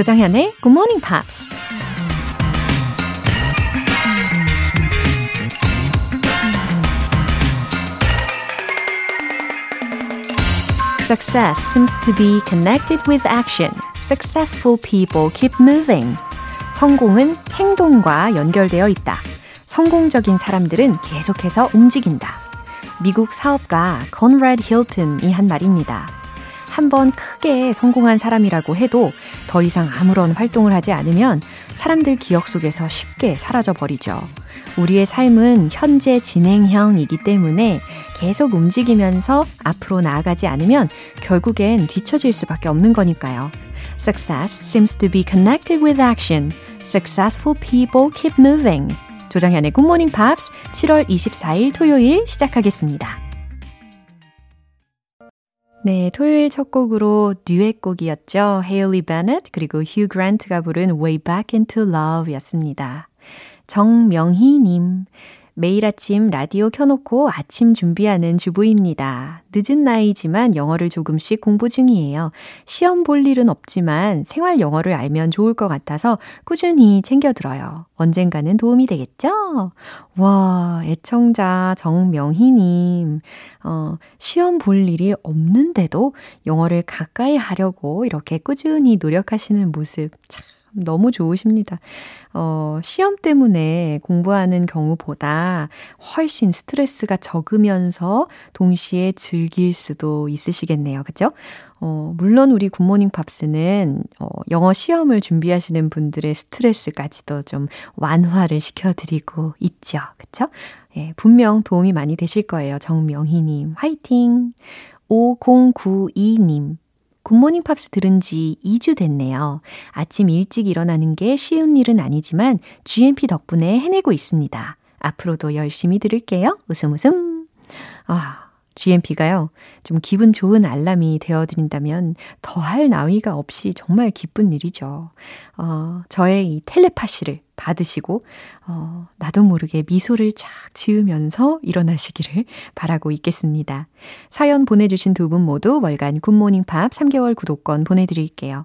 조장현의 Good Morning Pops. Success seems to be connected with action. Successful people keep moving. 성공은 행동과 연결되어 있다. 성공적인 사람들은 계속해서 움직인다. 미국 사업가 건라드 힐튼이 한 말입니다. 한 번 크게 성공한 사람이라고 해도 더 이상 아무런 활동을 하지 않으면 사람들 기억 속에서 쉽게 사라져 버리죠. 우리의 삶은 현재 진행형이기 때문에 계속 움직이면서 앞으로 나아가지 않으면 결국엔 뒤처질 수밖에 없는 거니까요. Success seems to be connected with action. Successful people keep moving. 조정현의 Morning Pops 7월 24일 토요일 시작하겠습니다. 네, 토요일 첫 곡으로 듀엣 곡이었죠. 헤일리 베넷 그리고 휴 그란트가 부른 Way Back Into Love였습니다. 정명희님, 매일 아침 라디오 켜놓고 아침 준비하는 주부입니다. 늦은 나이지만 영어를 조금씩 공부 중이에요. 시험 볼 일은 없지만 생활 영어를 알면 좋을 것 같아서 꾸준히 챙겨 들어요. 언젠가는 도움이 되겠죠? 와, 애청자 정명희님. 어, 시험 볼 일이 없는데도 영어를 가까이 하려고 이렇게 꾸준히 노력하시는 모습 참 너무 좋으십니다. 어, 시험 때문에 공부하는 경우보다 훨씬 스트레스가 적으면서 동시에 즐길 수도 있으시겠네요. 그죠? 어, 물론 우리 굿모닝 팝스는 어, 영어 시험을 준비하시는 분들의 스트레스까지도 좀 완화를 시켜드리고 있죠. 그쵸? 예, 분명 도움이 많이 되실 거예요. 정명희님, 화이팅! 5092님, 굿모닝 팝스 들은 지 2주 됐네요. 아침 일찍 일어나는 게 쉬운 일은 아니지만 GMP 덕분에 해내고 있습니다. 앞으로도 열심히 들을게요. 웃음 웃음. 아, GMP가요, 좀 기분 좋은 알람이 되어드린다면 더할 나위가 없이 정말 기쁜 일이죠. 어, 저의 이 텔레파시를 받으시고, 어, 나도 모르게 미소를 쫙 지으면서 일어나시기를 바라고 있겠습니다. 사연 보내주신 두 분 모두 월간 굿모닝 팝스 3개월 구독권 보내드릴게요.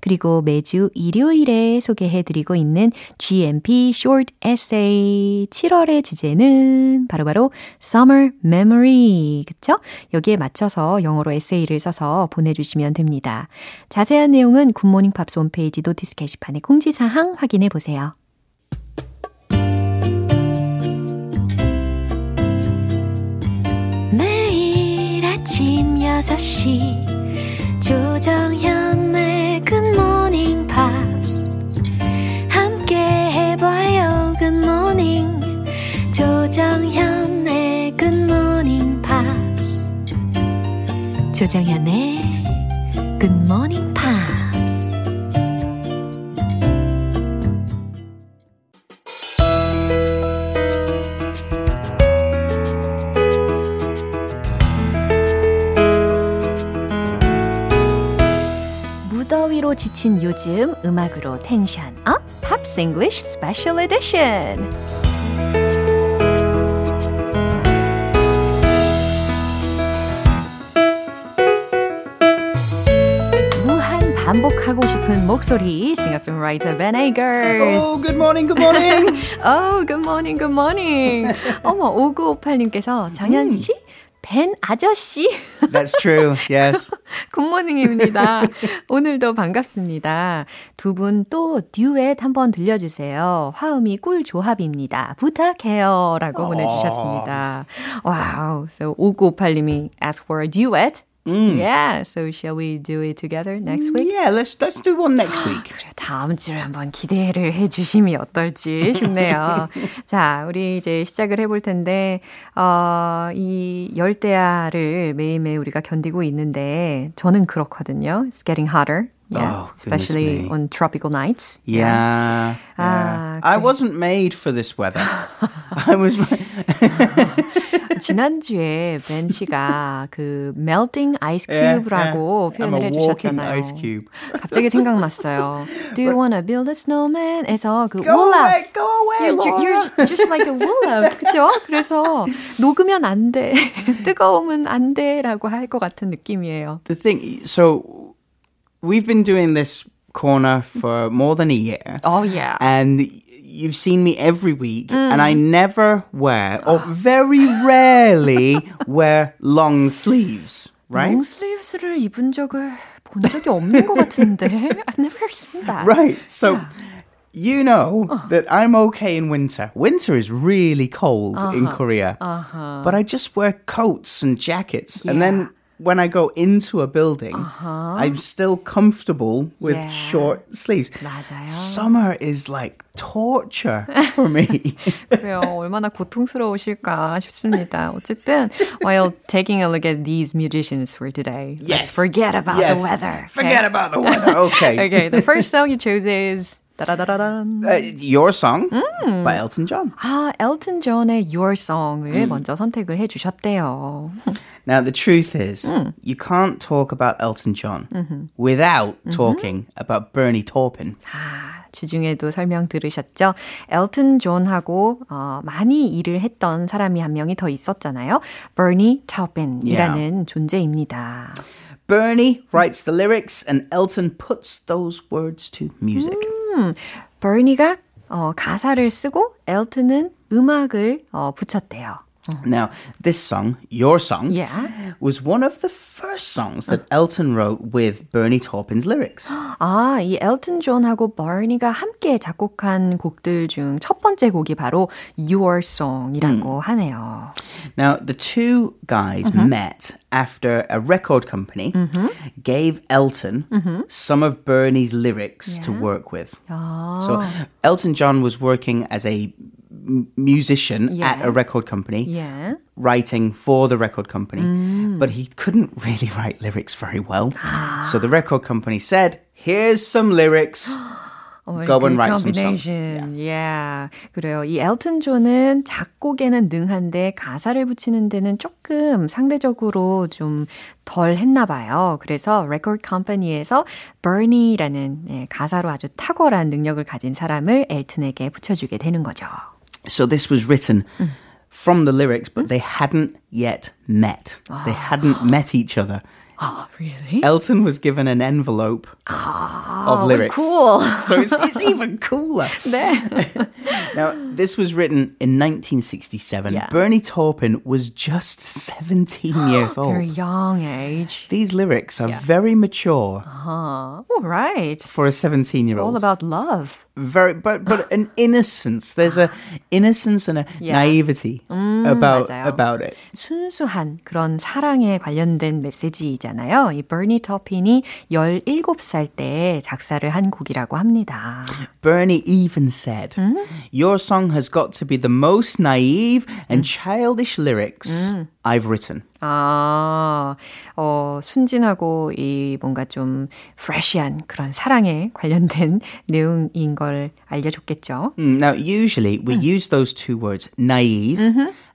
그리고 매주 일요일에 소개해드리고 있는 GMP Short Essay 7월의 주제는 바로바로 바로 Summer Memory. 그쵸? 여기에 맞춰서 영어로 에세이를 써서 보내주시면 됩니다. 자세한 내용은 굿모닝 팝스 홈페이지 notice 게시판의 공지사항 확인해 보세요. 아침 6시 조정현의 Good morning, pops. 함께 해봐요. Good morning. 조정현의 Good morning, 요즘 음악으로 tension up Pops English Special Edition 무한 반복하고 싶은 목소리 싱어송라이터 Ben Agers. Oh, good morning, good morning. oh, good morning, good morning. 어머, 5958님께서 장현 씨 벤 아저씨. That's true. Yes. Good morning입니다. 오늘도 반갑습니다. 두 분 또 듀엣 한번 들려주세요. 화음이 꿀 조합입니다. 부탁해요. 라고 보내주셨습니다. Wow. So 5958님이 ask for a duet. Mm. Yeah, so shall we do it together next week? Yeah, let's let's do one next week. 그래, 다음 주에 한번 기대를 해 주시면 어떨지 싶네요. 자, 우리 이제 시작을 해볼 텐데, 어, 이 열대야를 매일매일 우리가 견디고 있는데, 저는 그렇거든요. It's getting hotter. Yeah, oh, especially on tropical nights. Yeah. yeah. Ah, okay. I wasn't made for this weather. I was 지난주에 벤 씨가 그 melting ice Yeah, cube라고 yeah. I'm 표현을 a walking 해주셨잖아요. ice cube. 갑자기 생각났어요. Do you wanna build a snowman?에서 그 Go Olaf. away, go away, You're, ju- Laura. you're just like a Olaf. 그죠? 그래서 녹으면 안 돼. 뜨거우면 안 돼라고 할 것 같은 느낌이에요. The thing, so we've been doing this corner for more than a year. Oh yeah. and you've seen me every week, and I never wear, or very rarely wear long sleeves, right? 롱슬리브스를 입은 적을 본 적이 없는 것 같은데. I've never seen that. Right. So you know that I'm okay in winter. Winter is really cold in Korea, but I just wear coats and jackets, and then. When I go into a building, I'm still comfortable with Yeah. short sleeves. 맞아요. Summer is like torture for me. 그래요. 얼마나 고통스러우실까 싶습니다. 어쨌든, while taking a look at these musicians for today, let's Yes. forget about Yes. the weather. Forget about the weather. Okay. Okay, the first song you chose is 따라다라란. Uh, your song by Elton John. 아, 엘튼 존의 Your Song을 먼저 선택을 해주셨대요. Now, the truth is, you can't talk about Elton John without talking about Bernie Taupin. 아, 주중에도 설명 들으셨죠? 엘튼 존하고 어, 많이 일을 했던 사람이 한 명이 더 있었잖아요. 버니 타우펜이라는 존재입니다. Bernie writes the lyrics and Elton puts those words to music. 버니가 어, 가사를 쓰고 엘튼은 음악을 어, 붙였대요. Now, this song, your song, Yeah. was one of the first songs that Elton wrote with Bernie Taupin's lyrics. 아, 이 엘튼 존하고 버니가 함께 작곡한 곡들 중 첫 번째 곡이 바로 Your Song이라고 하네요. Now, the two guys met after a record company gave Elton some of Bernie's lyrics to work with. So, Elton John was working as a musician at Yeah. a record company, 예. writing for the record company, but he couldn't really write lyrics very well. so, the record company said, Here's some lyrics. 어, Go 그 and write some songs. combination. Yeah. 그래요. 이 엘튼 존은 작곡에는 능한데 가사를 붙이는 데는 조금 상대적으로 좀 덜 했나 봐요. 그래서 레코드 컴퍼니에서 버니라는 예, 가사로 아주 탁월한 능력을 가진 사람을 엘튼에게 붙여주게 되는 거죠. So, this was written. Hmm. From the lyrics, but hmm. they hadn't yet met. They ah. hadn't met each other. 아, really? Elton was given an envelope of lyrics. cool. So it's, it's even cooler. 네. Now, this was written in 1967. Yeah. Bernie Taupin was just 17 years Very old. young age. These lyrics are very mature Uh, all right. for a 17 year All old. about love. Very, but but an innocence. There's a innocence and a Yeah. naivety about 맞아요. about it. 순수한 그런 사랑에 관련된 메시지 잖아요. 이 버니 터핀이 17살 때 작사를 한 곡이라고 합니다. Bernie even said, "Your song has got to be the most naive and childish lyrics I've written." 아, 어, 순진하고 이 뭔가 좀 프레시한 그런 사랑에 관련된 내용인 걸 알려줬겠죠. Mm, Now, usually we use those two words, naive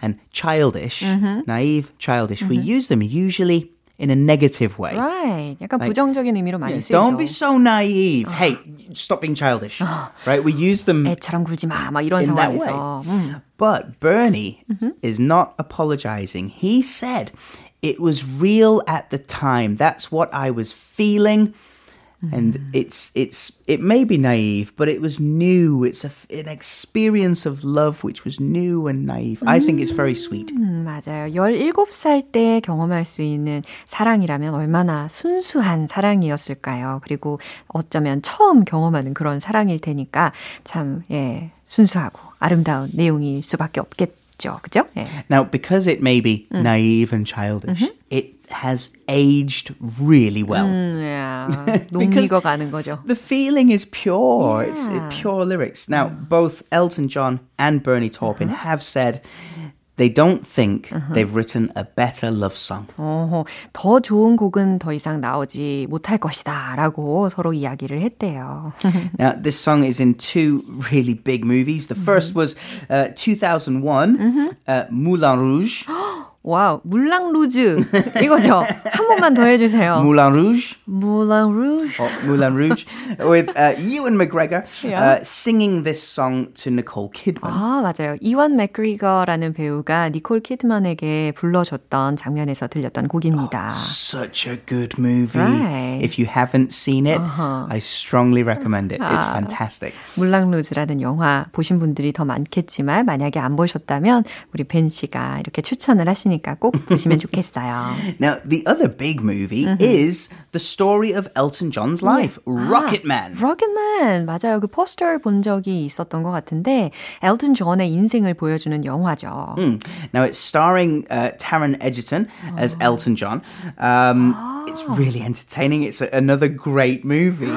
and childish. Naive, childish. We use them usually in a negative way. Right. 약간 부정적인 의미로 많이 쓰이죠. Don't be so naive. Hey, stop being childish. right? We use them 애처럼 굴지 마. 막 이런 in that way. 상황에서. 음. But Bernie is not apologizing. He said it was real at the time. That's what I was feeling. And it's it's it may be naive, but it was new. It's a, an experience of love which was new and naive. I think it's very sweet. 음, 맞아요. 17살 때 경험할 수 있는 사랑이라면 얼마나 순수한 사랑이었을까요? 그리고 어쩌면 처음 경험하는 그런 사랑일 테니까 참, 예, 순수하고 아름다운 내용일 수밖에 없겠죠. 그죠? 예. Now, because it may be naive and childish, it has aged really well. 음, 예. 녹미거 가는 거죠. The feeling is pure. It's uh, pure lyrics. Now, both Elton John and Bernie Taupin have said they don't think they've written a better love song. 어허, 더 좋은 곡은 더 이상 나오지 못할 것이다 라고 서로 이야기를 했대요. Now, this song is in two really big movies. The first was uh, 2001, uh, Moulin Rouge. 와우, 물랑 루즈 이거죠. 한 번만 더 해주세요. Moulin Rouge. Moulin Rouge. Oh, Moulin Rouge with uh, Ewan McGregor Yeah. uh, singing this song to Nicole Kidman. 아, 맞아요. 이완 맥그리거라는 배우가 니콜 키드만에게 불러줬던 장면에서 들렸던 곡입니다. Such a good movie. Right. If you haven't seen it, Uh-huh. I strongly recommend it. It's Ah. fantastic. 물랑 루즈라는 영화 보신 분들이 더 많겠지만 만약에 안 보셨다면 우리 벤 씨가 이렇게 추천을 하시니 까 꼭 보시면 좋겠어요. Now, the other big movie is the story of Elton John's life, Rocket Man. 로켓맨 맞아요. 그 포스터를 본 적이 있었던 것 같은데 엘튼 존의 인생을 보여주는 영화죠. Hmm. Now, it's starring uh, Taron Egerton as Elton John. Um, It's really entertaining. It's a, another great movie.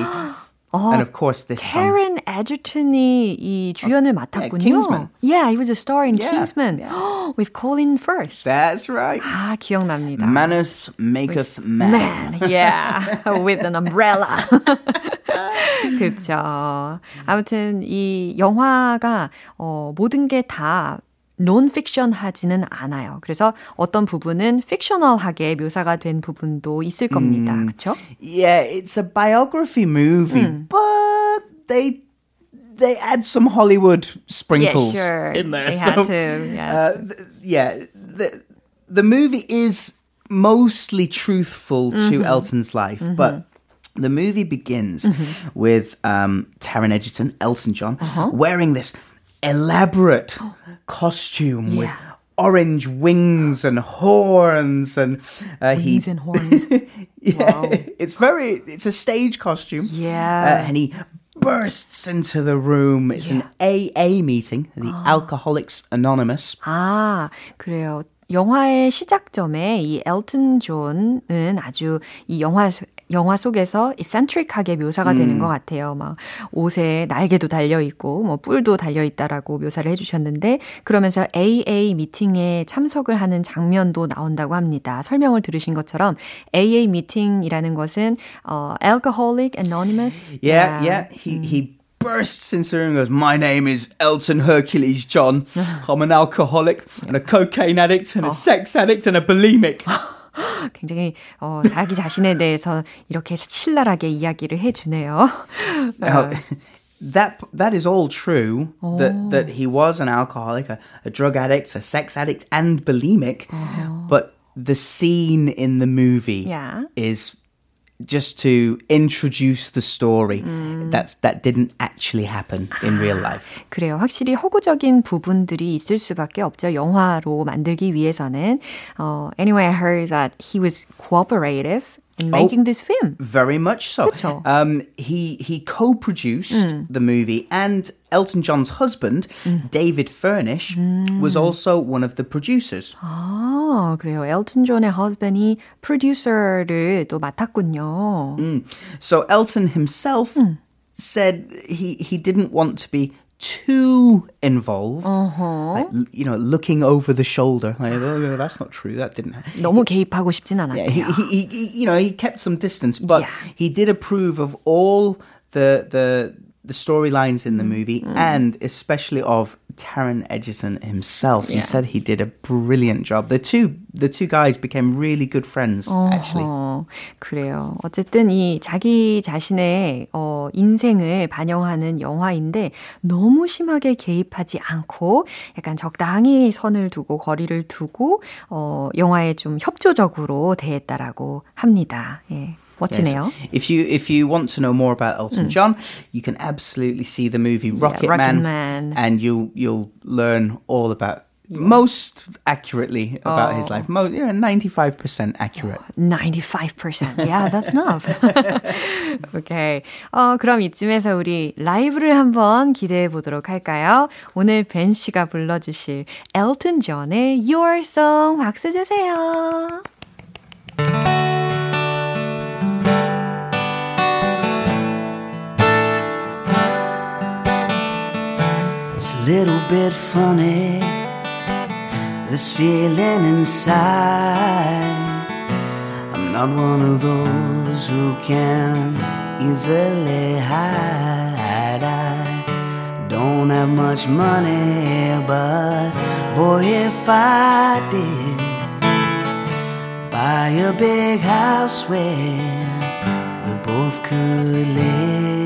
and of course, this song. 테런 에저튼이 이 주연을 맡았군요. Kingsman. Yeah, he was a star in Yeah, Kingsman with Colin Firth. That's right. 아, 기억납니다. Manus maketh man. Man, yeah, with an umbrella. 그렇죠. 아무튼 이 영화가 어, 모든 게 다 논픽션 하지는 않아요. 그래서 어떤 부분은 픽셔널하게 묘사가 된 부분도 있을 겁니다. 그렇죠? Yeah, it's a biography movie, but they they add some Hollywood sprinkles Yeah, sure. in there. They so, had to, yes. uh, th- yeah, the the movie is mostly truthful to Elton's life, but. The movie begins with um, Taron Egerton, Elton John, wearing this elaborate costume with Yeah. orange wings and horns, and uh, he Wings and horns. yeah, Wow. it's very. It's a stage costume. Yeah. uh, and he bursts into the room. It's an AA meeting, the Alcoholics Anonymous. 아, 그래요. 영화의 시작점에 이 엘튼 존은 아주 이 영화 영화 속에서 이 센트릭하게 묘사가 되는 것 같아요. 막 옷에 날개도 달려 있고 뭐 뿔도 달려 있다라고 묘사를 해주셨는데 그러면서 AA 미팅에 참석을 하는 장면도 나온다고 합니다. 설명을 들으신 것처럼 AA 미팅이라는 것은 어, Alcoholic Anonymous. Yeah, yeah. He he bursts into the room and goes, "My name is Elton Hercules John. I'm an alcoholic and a cocaine addict and a sex addict and a bulimic." 굉장히 어, 자기 자신에 대해서 이렇게 신랄하게 이야기를 해주네요. Now, that that is all true. That that he was an alcoholic, a, a drug addict, a sex addict, and bulimic. But the scene in the movie Yeah. is just to introduce the story. That's that didn't actually happen in real life. 그래요. 확실히 허구적인 부분들이 있을 수밖에 없죠. 영화로 만들기 위해서는. 어, anyway, I heard that he was cooperative in making this film. Very much so. 그쵸. Um, he he co-produced the movie, and Elton John's husband, David Furnish, was also one of the producers. 아, 그래요. 엘튼 존의 husband이 프로듀서를 또 맡았군요. So Elton himself said he he didn't want to be too involved, like, l- you know, looking over the shoulder. Like, oh, yeah, that's not true. That didn't. happen. 너무 개입하고 싶진 Yeah, he, 않았대요. he, he, he- you know, he kept some distance, but Yeah. he did approve of all the the the storylines in the movie, and especially of Taron Egerton himself. He Yeah. said he did a brilliant job. The two the two guys became really good friends. Actually, 어, 그래요. 어쨌든 이 자기 자신의 어, 인생을 반영하는 영화인데 너무 심하게 개입하지 않고 약간 적당히 선을 두고 거리를 두고 어, 영화에 좀 협조적으로 대했다라고 합니다. 예. 멋지네요. Yes. If you if you want to know more about Elton John, you can absolutely see the movie Rocket, Rocket Man, Man. and you'll you'll learn all about most accurately about his life. Most, you know, ninety five percent accurate. 95%. Yeah, that's enough. 오케이. 어, 그럼 이쯤에서 우리 라이브를 한번 기대해 보도록 할까요? 오늘 벤 씨가 불러주실 엘튼 존의 Your Song 박수 주세요. Little bit funny, this feeling inside. I'm not one of those who can easily hide. I don't have much money, but boy, if I did, buy a big house where we both could live.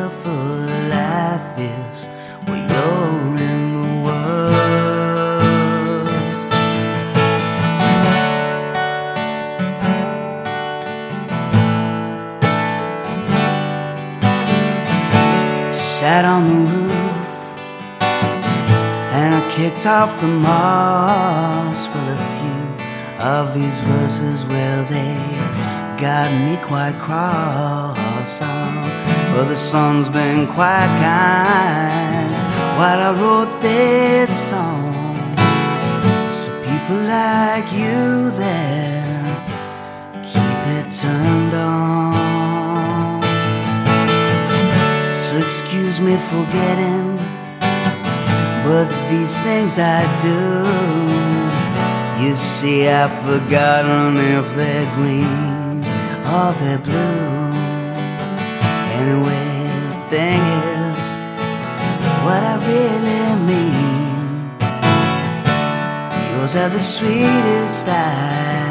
Sat on the roof and I kicked off the moss. Well, a few of these verses, well, they got me quite cross song. Well, the sun's been quite kind while I wrote this song. It's for people like you that keep it turned on. Excuse me for getting, but these things I do. You see, I've forgotten if they're green or they're blue. Anyway, the thing is, what I really mean. Yours are the sweetest eyes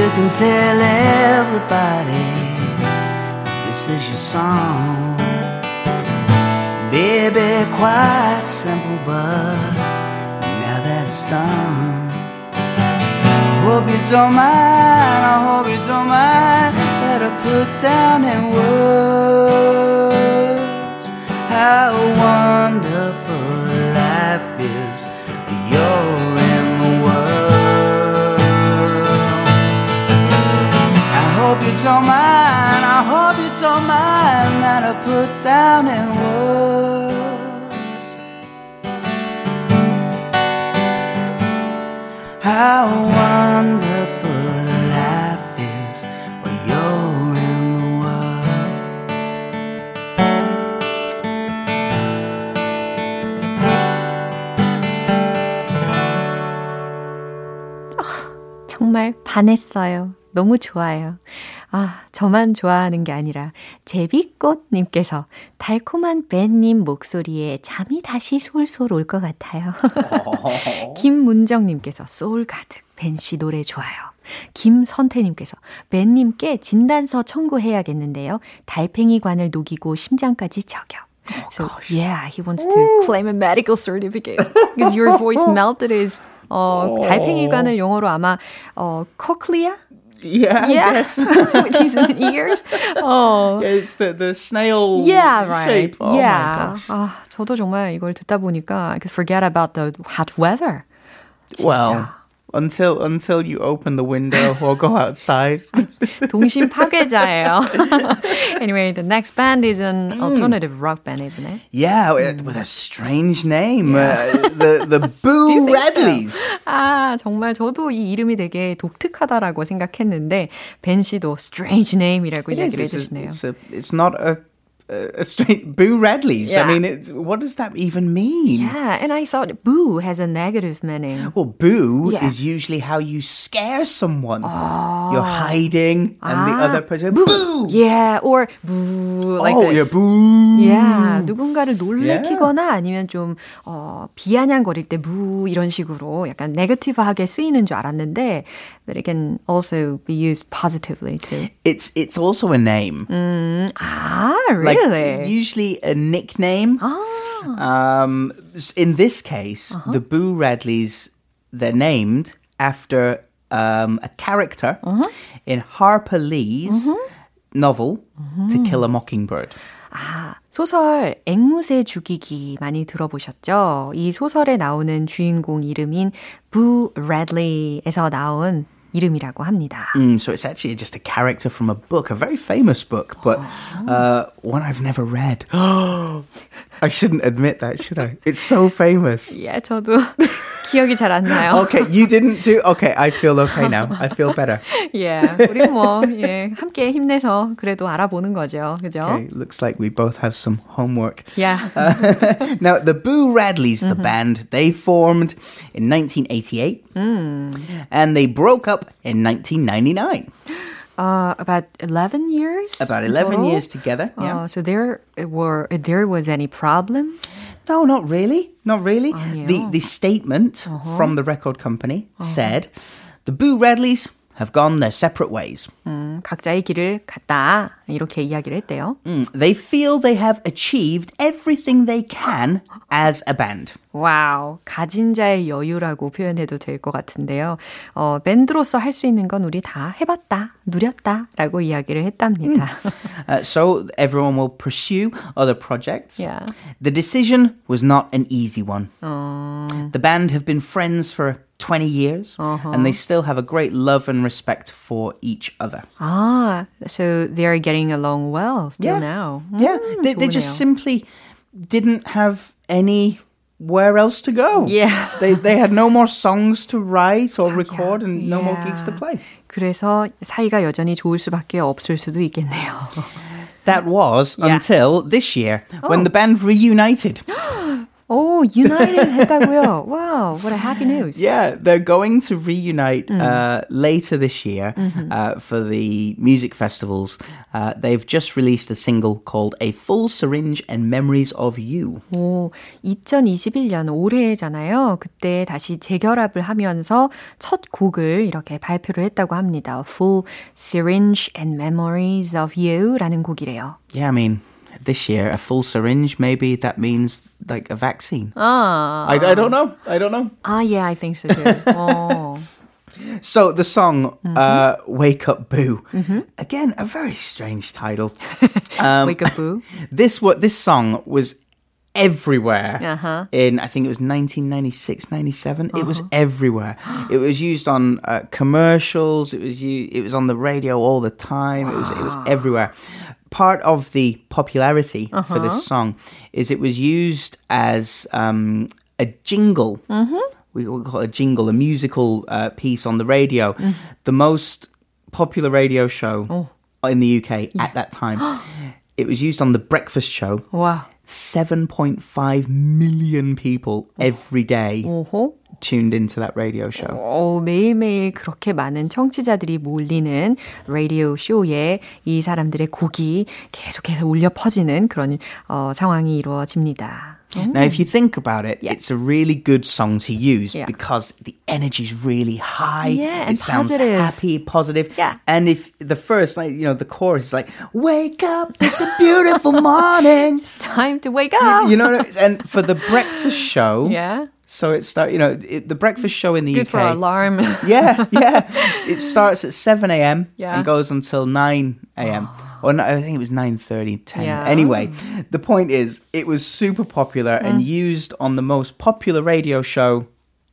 You can tell everybody this is your song. Baby, quite simple, but now that it's done hope you don't mind, I hope you don't mind that I put down in words how wonderful you don't mind, I hope you don't mind that I put down in words. how wonderful life is when you're in the world. 정말 반했어요. 너무 좋아요. 아, 저만 좋아하는 게 아니라 제비꽃님께서 달콤한 벤님 목소리에 잠이 다시 솔솔 올 것 같아요. 김문정님께서 소울 가득 벤씨 노래 좋아요. 김선태님께서 벤님께 진단서 청구해야겠는데요. 달팽이관을 녹이고 심장까지 저격. So yeah, he wants to claim a medical certificate because your voice melted his 어, 달팽이관을 영어로 아마 어, cochlea Yeah, yeah. which is in ears. Oh. Yeah, it's the, the snail yeah, right. shape. Oh yeah. my gosh. 아, 저도 정말 이걸 듣다 보니까 I could forget about the hot weather. Well, until until you open the window or go outside. 동심 파괴자예요. anyway, the next band is an alternative rock band, isn't it? yeah, with, with a strange name. Uh, the the Boo think so? Radleys. 아, 정말 저도 이 이름이 되게 독특하다라고 생각했는데 벤 씨도 strange name이라고 It is, 이야기를 it's, a, 해주시네요. it's a it's not a a, a straight Boo Radleys. Yeah. I mean, it's, what does that even mean? Yeah, and I thought boo has a negative meaning. Well, boo Yeah. is usually how you scare someone. You're hiding, and the Ah. other person boo. Yeah, or boo like oh, yeah, this. boo. Yeah, 누군가를 놀래키거나 아니면 좀 어, 비아냥거릴 때 무 이런 식으로 약간 네거티브하게 쓰이는 줄 알았는데 but it can also be used positively too. It's it's also a name. 아, Like really? usually a nickname. 아, Um, s- in this case, Uh-huh. the Boo Radleys they're named after um, a character in Harper Lee's novel To Kill a Mockingbird. 아, 소설 앵무새 죽이기 많이 들어보셨죠? 이 소설에 나오는 주인공 이름인 부 레들리에서 나온 이름이라고 합니다. Mm, so it's actually just a character from a book, a very famous book, but uh, one I've never read. I shouldn't admit that, should I? It's so famous. 예, 저도 기억이 잘 안 나요. Okay, you didn't too? Okay, I feel okay now. I feel better. 예, 우리 뭐 예, 함께 힘내서 그래도 알아보는 거죠. 그죠? Okay, looks like we both have some homework. Yeah. now, the Boo Radleys, the band, they formed in 1988 and they broke up in 1999. Uh, about 11 years? About 11 total? years together. Yeah. Uh, so there were there was any problem? No, not really. Not really. 아니에요. The the statement from the record company said the Boo Radleys have gone their separate ways. 음, 각자의 길을 갔다. 이렇게 이야기를 했대요. Mm, They feel they have achieved everything they can as a band. 와우, 가진 자의 여유라고 표현해도 될 것 같은데요. 어, 밴드로서 할 수 있는 건 우리 다 해봤다, 누렸다라고 이야기를 했답니다. Uh, so everyone will pursue other projects. Yeah. The decision was not an easy one. The band have been friends for 20 years and they still have a great love and respect for each other. 아, so they are getting along well still Yeah. now. Yeah, 음, they, they just 좋으네요. simply didn't have anywhere else to go. Yeah. they they had no more songs to write or record and no more gigs to Yeah. play. 그래서 사이가 여전히 좋을 수밖에 없을 수도 있겠네요. That was Yeah. until this year when Oh. the band reunited. 오, United 했다고요? Wow, what a happy news. Yeah, they're going to reunite uh, later this year uh, for the music festivals. Uh, they've just released a single called "A Full Syringe and Memories of You." 오, 2021년 올해잖아요. 그때 다시 재결합을 하면서 첫 곡을 이렇게 발표를 했다고 합니다. Full Syringe and Memories of You라는 곡이래요. Yeah, I mean, this year a full syringe. Maybe that means like a vaccine. Ah, I, I don't know. I don't know. Ah, ah yeah, I think so too. oh. So the song mm-hmm. uh, "Wake Up Boo," mm-hmm. again a very strange title. Um, Wake Up Boo. This what this song was everywhere uh-huh. in I think it was 1996 97 uh-huh. it was uh-huh. everywhere it was used on uh, commercials it was u- it was on the radio all the time wow. it was it was ah. everywhere part of the popularity for this song is it was used as um, a jingle. We we call it a jingle a musical uh, piece on the radio. The most popular radio show in the UK at that time. It was used on the breakfast show. 와, 7.5 million people every day. 오 호. tuned into that radio show. 어, 매일매일 그렇게 많은 청취자들이 몰리는 라디오 쇼에 이 사람들의 곡이 계속해서 울려 퍼지는 그런 어, 상황이 이루어집니다. Now, if you think about it, Yeah. it's a really good song to use Yeah. because the energy's really high. Yeah, and it sounds positive. happy, positive. Yeah. And if the first, like, you know, the chorus is like, wake up, it's a beautiful morning. Time to wake up. you know, and for the breakfast show, yeah. so it start, you know, it, the breakfast show in the Good UK. for alarm. Yeah, yeah. It starts at 7 a.m. Yeah. and goes until 9 a.m. Or no, I think it was 9.30, 10. Yeah. Anyway, the point is, it was super popular and used on the most popular radio show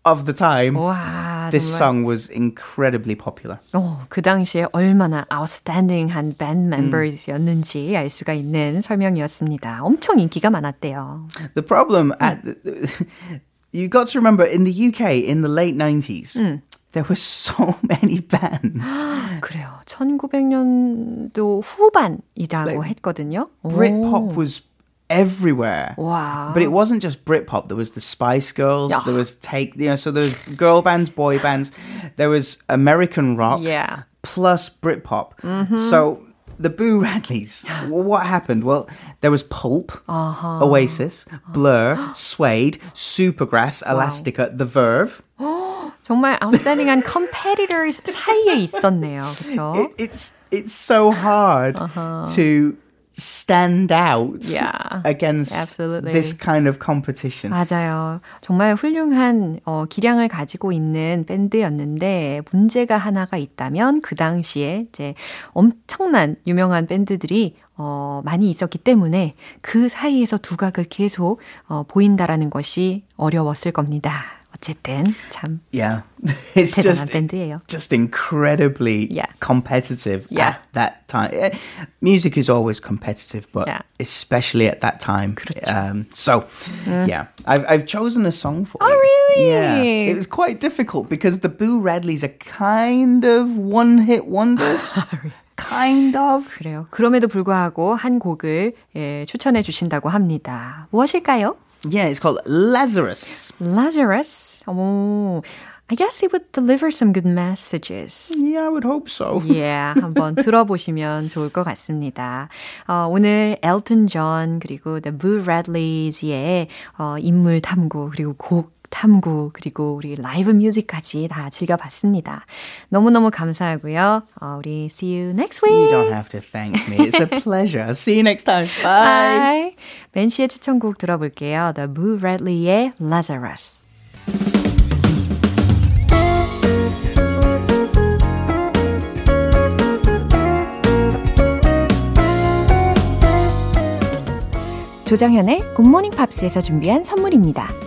of the time. 와, This 정말. song was incredibly popular. 어, 그 당시에 얼마나 outstanding한 밴드 멤버였는지 알 수가 있는 설명이었습니다. 엄청 인기가 많았대요. The problem at the, you got to remember in the UK in the late 90s, there were so many bands. 그래요. 1900년도 후반이라고 했거든요. 오. Britpop was everywhere. 와. But it wasn't just Britpop. There was the Spice Girls. Yeah. There was take, you know, so there was girl bands, boy bands. There was American rock Yeah. plus Britpop. So the Boo Radleys, well, what happened? Well, there was Pulp, Oasis, Blur, Suede, Supergrass, Elastica, The Verve. 정말 outstanding한 competitors 사이에 있었네요. 그렇죠? It, it's it's so hard to stand out Yeah, against absolutely. this kind of competition. 맞아요. 정말 훌륭한 어, 기량을 가지고 있는 밴드였는데 문제가 하나가 있다면 그 당시에 이제 엄청난 유명한 밴드들이 어, 많이 있었기 때문에 그 사이에서 두각을 계속 어, 보인다라는 것이 어려웠을 겁니다. 어쨌든 참 Yeah, it's 대단한 just 밴드예요. just incredibly Yeah. competitive Yeah. at that time. Eh, Music is always competitive, but Yeah. especially at that time. 그렇죠. Um, so, yeah, I've I've chosen a song for Oh, you. really? Yeah, it was quite difficult because the Boo Radleys are kind of one-hit wonders. kind of. 그래요. 그럼에도 불구하고 한 곡을 예, 추천해 주신다고 합니다. 무엇일까요? Yeah, it's called Lazarus. Lazarus. Oh, I guess it would deliver some good messages. Yeah, I would hope so. Yeah, 한번 들어보시면 좋을 것 같습니다. 어, 오늘 엘튼 존 그리고 The Boo Radleys의 어, 인물 탐구 그리고 곡 탐구 그리고 우리 live music까지 다 즐겨봤습니다. 너무너무 감사하고요. 어, 우리 see you next You week. don't have to thank me. It's a pleasure. See you next time. Bye. Bye. 벤 씨의 추천곡 들어볼게요. The Boo Radley의 Lazarus. 조정현의 굿모닝 팝스에서 준비한 선물입니다.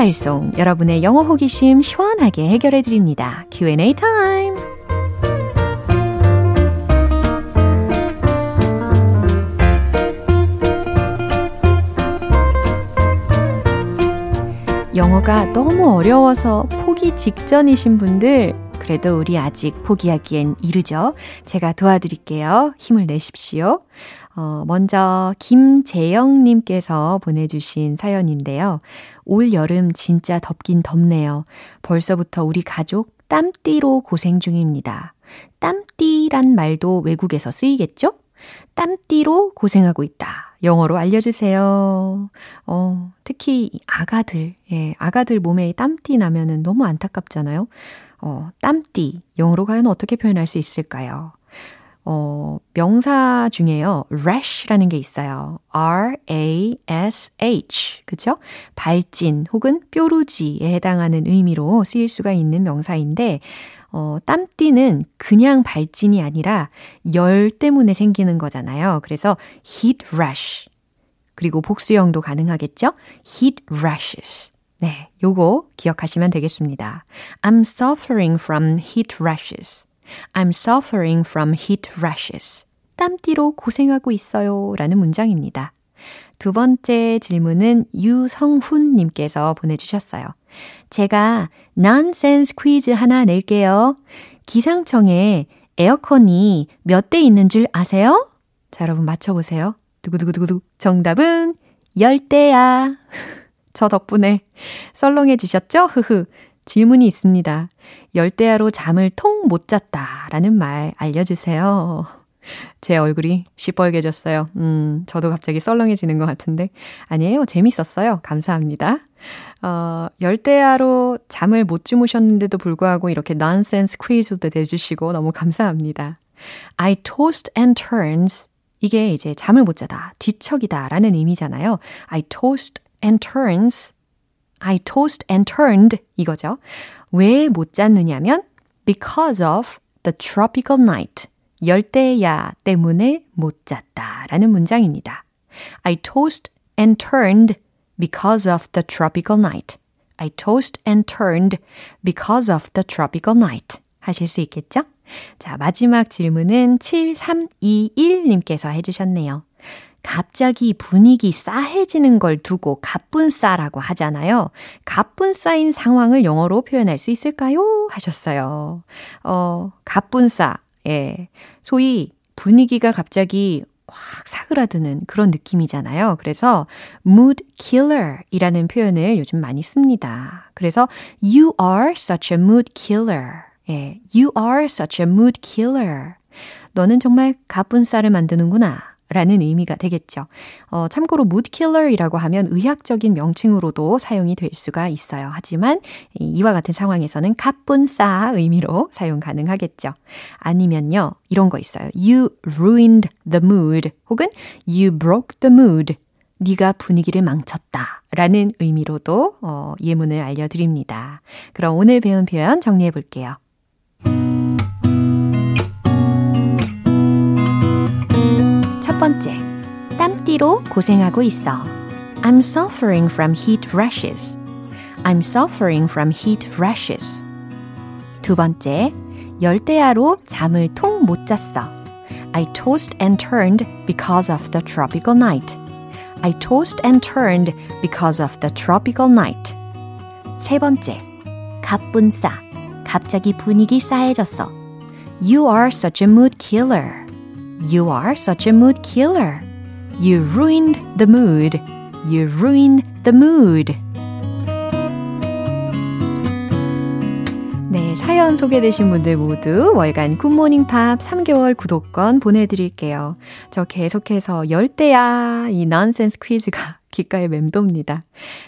달쏭 여러분의 영어 호기심 시원하게 해결해 드립니다. Q&A 타임. 영어가 너무 어려워서 포기 직전이신 분들 그래도 우리 아직 포기하기엔 이르죠. 제가 도와드릴게요. 힘을 내십시오. 어, 먼저 김재영님께서 보내주신 사연인데요. 올 여름 진짜 덥긴 덥네요. 벌써부터 우리 가족 땀띠로 고생 중입니다. 땀띠란 말도 외국에서 쓰이겠죠? 땀띠로 고생하고 있다. 영어로 알려주세요. 어, 특히 아가들, 예, 아가들 몸에 땀띠 나면은 너무 안타깝잖아요. 어, 땀띠, 영어로 과연 어떻게 표현할 수 있을까요? 어, 명사 중에요. rash라는 게 있어요. R-A-S-H. 그죠? 발진 혹은 뾰루지에 해당하는 의미로 쓰일 수가 있는 명사인데, 어, 땀띠는 그냥 발진이 아니라 열 때문에 생기는 거잖아요. 그래서 heat rash. 그리고 복수형도 가능하겠죠? heat rashes. 네, 요거 기억하시면 되겠습니다. I'm suffering from heat rashes. I'm suffering from heat rashes. 땀띠로 고생하고 있어요. 라는 문장입니다. 두 번째 질문은 유성훈님께서 보내주셨어요. 제가 nonsense 퀴즈 하나 낼게요. 기상청에 에어컨이 몇 대 있는 줄 아세요? 자, 여러분 맞춰보세요. 두구두구두구두. 정답은 10대야. 저 덕분에 썰렁해지셨죠? 흐흐. 질문이 있습니다. 열대야로 잠을 통 못 잤다 라는 말 알려주세요. 제 얼굴이 시뻘개졌어요. 음, 저도 갑자기 썰렁해지는 것 같은데. 아니에요. 재밌었어요. 감사합니다. 어, 열대야로 잠을 못 주무셨는데도 불구하고 이렇게 nonsense 퀴즈도 내주시고 너무 감사합니다. I tossed and turns. 이게 이제 잠을 못 자다, 뒤척이다 라는 의미잖아요. I tossed and turns. I tossed and turned 이거죠. 왜 못 잤느냐면 because of the tropical night. 열대야 때문에 못 잤다 라는 문장입니다. I tossed and turned because of the tropical night. I tossed and turned because of the tropical night. 하실 수 있겠죠? 자, 마지막 질문은 7321님께서 해주셨네요. 갑자기 분위기 싸해지는 걸 두고 가뿐싸라고 하잖아요. 가뿐싸인 상황을 영어로 표현할 수 있을까요? 하셨어요. 어, 가뿐싸. 예. 소위 분위기가 갑자기 확 사그라드는 그런 느낌이잖아요. 그래서 mood killer 이라는 표현을 요즘 많이 씁니다. 그래서 you are such a mood killer. 예, you are such a mood killer. 너는 정말 가뿐쌀을 만드는구나. 라는 의미가 되겠죠. 어, 참고로 moodkiller이라고 하면 의학적인 명칭으로도 사용이 될 수가 있어요. 하지만 이와 같은 상황에서는 가뿐싸 의미로 사용 가능하겠죠. 아니면요. 이런 거 있어요. You ruined the mood 혹은 You broke the mood. 네가 분위기를 망쳤다. 라는 의미로도 어, 예문을 알려드립니다. 그럼 오늘 배운 표현 정리해 볼게요. 번째, 땀띠로 고생하고 있어. I'm suffering from heat rashes. I'm suffering from heat rashes. 두 번째, 열대야로 잠을 통 못 잤어. I tossed and turned because of the tropical night. I tossed and turned because of the tropical night. 세 번째, 가뿐싸. 갑자기 분위기 싸해졌어. You are such a mood killer. You are such a mood killer. You ruined the mood. You ruined the mood. 네, 사연 소개되신 분들 모두 월간 굿모닝 팝 3개월 구독권 보내드릴게요. 저 계속해서 열대야 이 넌센스 퀴즈가 귓가에 맴돕니다.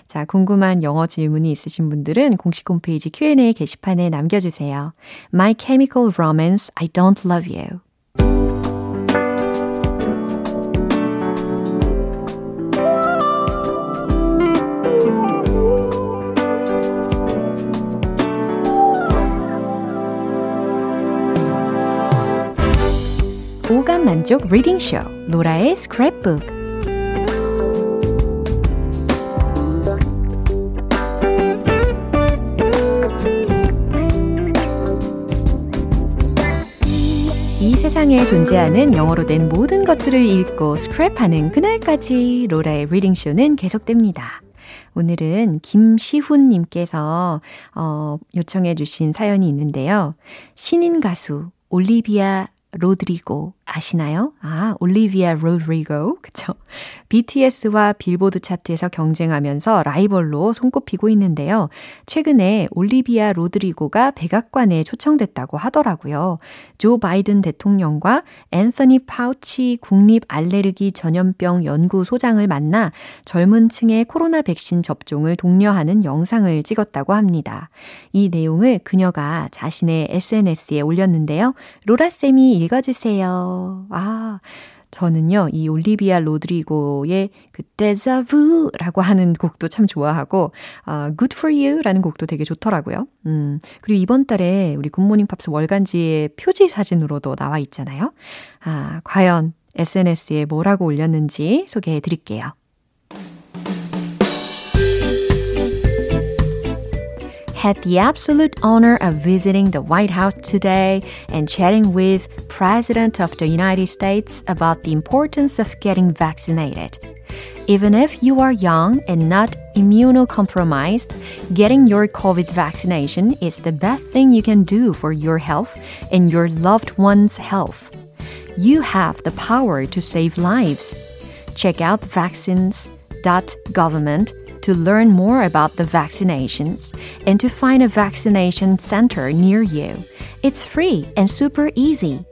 자, 궁금한 영어 질문이 있으신 분들은 공식 홈페이지 Q&A 게시판에 남겨주세요. My Chemical Romance, I Don't Love You. 만족 리딩 쇼 로라의 스크랩북 이 세상에 존재하는 영어로 된 모든 것들을 읽고 스크랩하는 그날까지 로라의 Reading Show는 계속됩니다. 오늘은 김시훈님께서 어, 요청해 주신 사연이 있는데요. 신인 가수 올리비아 로드리고 아시나요? 아, 올리비아 로드리고. 그쵸? BTS와 빌보드 차트에서 경쟁하면서 라이벌로 손꼽히고 있는데요. 최근에 올리비아 로드리고가 백악관에 초청됐다고 하더라고요. 조 바이든 대통령과 앤서니 파우치 국립 알레르기 전염병 연구소장을 만나 젊은 층의 코로나 백신 접종을 독려하는 영상을 찍었다고 합니다. 이 내용을 그녀가 자신의 SNS에 올렸는데요. 로라쌤이 읽어주세요. 아, 저는요, 이 올리비아 로드리고의 그 데자부라고 하는 곡도 참 좋아하고, uh, Good for You라는 곡도 되게 좋더라고요. 음, 그리고 이번 달에 우리 굿모닝 팝스 월간지의 표지 사진으로도 나와 있잖아요. 아, 과연 SNS에 뭐라고 올렸는지 소개해 드릴게요. Had the absolute honor of visiting the White House today and chatting with President of the United States about the importance of getting vaccinated. Even if you are young and not immunocompromised, getting your COVID vaccination is the best thing you can do for your health and your loved one's health. You have the power to save lives. Check out vaccines.government to learn more about the vaccinations and to find a vaccination center near you. It's free and super easy.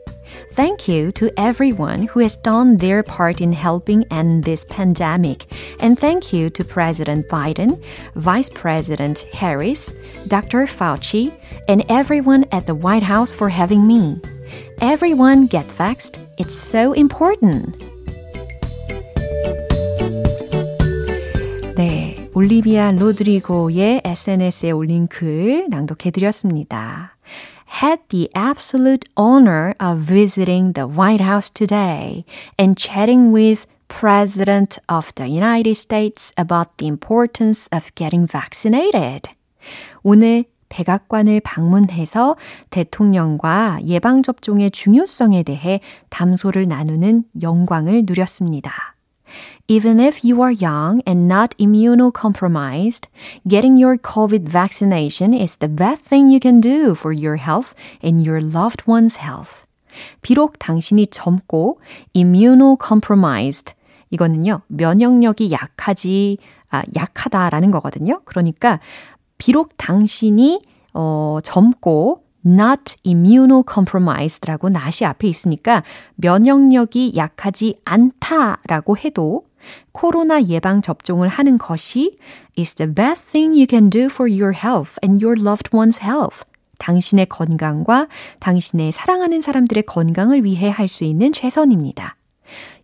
Thank you to everyone who has done their part in helping end this pandemic. And thank you to President Biden, Vice President Harris, Dr. Fauci, and everyone at the White House for having me. Everyone get vaxxed. It's so important. 네. 올리비아 로드리고의 SNS에 올린 글 낭독해드렸습니다. had the absolute honor of visiting the White House today and chatting with President of the United States about the importance of getting vaccinated. 오늘 백악관을 방문해서 대통령과 예방접종의 중요성에 대해 담소를 나누는 영광을 누렸습니다. Even if you are young and not immunocompromised, getting your COVID vaccination is the best thing you can do for your health and your loved one's health. 비록 당신이 젊고 immunocompromised 이거는요, 면역력이 약하지, 아, 약하다라는 거거든요. 그러니까, 비록 당신이, 어, 젊고, not immunocompromised라고 not이 앞에 있으니까 면역력이 약하지 않다라고 해도 코로나 예방 접종을 하는 것이 is the best thing you can do for your health and your loved one's health. 당신의 건강과 당신의 사랑하는 사람들의 건강을 위해 할 수 있는 최선입니다.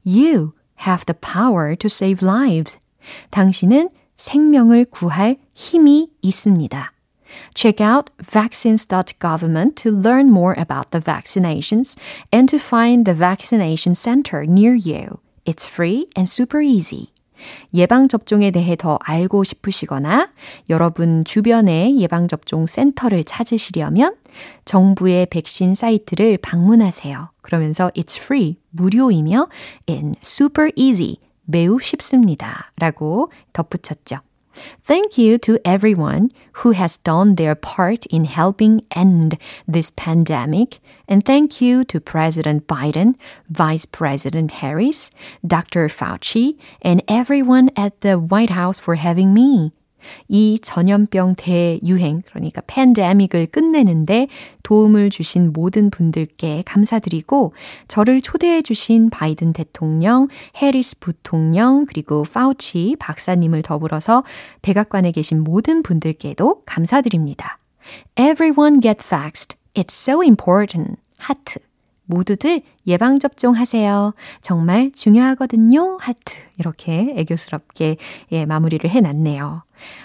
You have the power to save lives. 당신은 생명을 구할 힘이 있습니다. Check out vaccines.government to learn more about the vaccinations and to find the vaccination center near you. It's free and super easy. 예방접종에 대해 더 알고 싶으시거나 여러분 주변의 예방접종 센터를 찾으시려면 정부의 백신 사이트를 방문하세요. 그러면서 it's free, 무료이며 and super easy, 매우 쉽습니다. 라고 덧붙였죠. Thank you to everyone who has done their part in helping end this pandemic. And thank you to President Biden, Vice President Harris, Dr. Fauci, and everyone at the White House for having me. 이 전염병 대유행, 그러니까 팬데믹을 끝내는데 도움을 주신 모든 분들께 감사드리고 저를 초대해 주신 바이든 대통령, 해리스 부통령, 그리고 파우치 박사님을 더불어서 백악관에 계신 모든 분들께도 감사드립니다. Everyone get vaxxed. It's so important. 하트. 모두들 예방접종 하세요. 정말 중요하거든요. 하트. 이렇게 애교스럽게 예, 마무리를 해놨네요.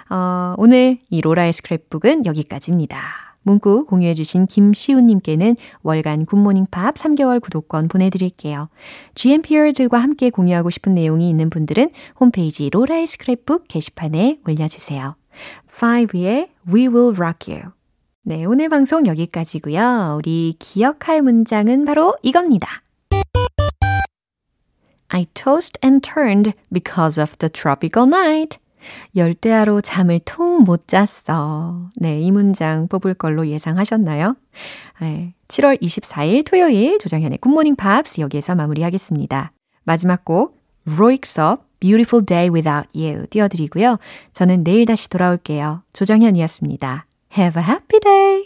어, 오늘 이 로라의 스크랩북은 여기까지입니다. 문구 공유해주신 김시우님께는 월간 굿모닝 팝 3개월 구독권 보내드릴게요. GMPR들과 함께 공유하고 싶은 내용이 있는 분들은 홈페이지 로라의 스크랩북 게시판에 올려주세요. 5의 We Will Rock You. 네, 오늘 방송 여기까지고요. 우리 기억할 문장은 바로 이겁니다. I tossed and turned because of the tropical night. 열대야로 잠을 통 못 잤어. 네, 이 문장 뽑을 걸로 예상하셨나요? 네, 7월 24일 토요일 조정현의 굿모닝 팝스 여기에서 마무리하겠습니다. 마지막 곡 로익섭 Beautiful Day Without You 띄워드리고요. 저는 내일 다시 돌아올게요. 조정현이었습니다. Have a happy day!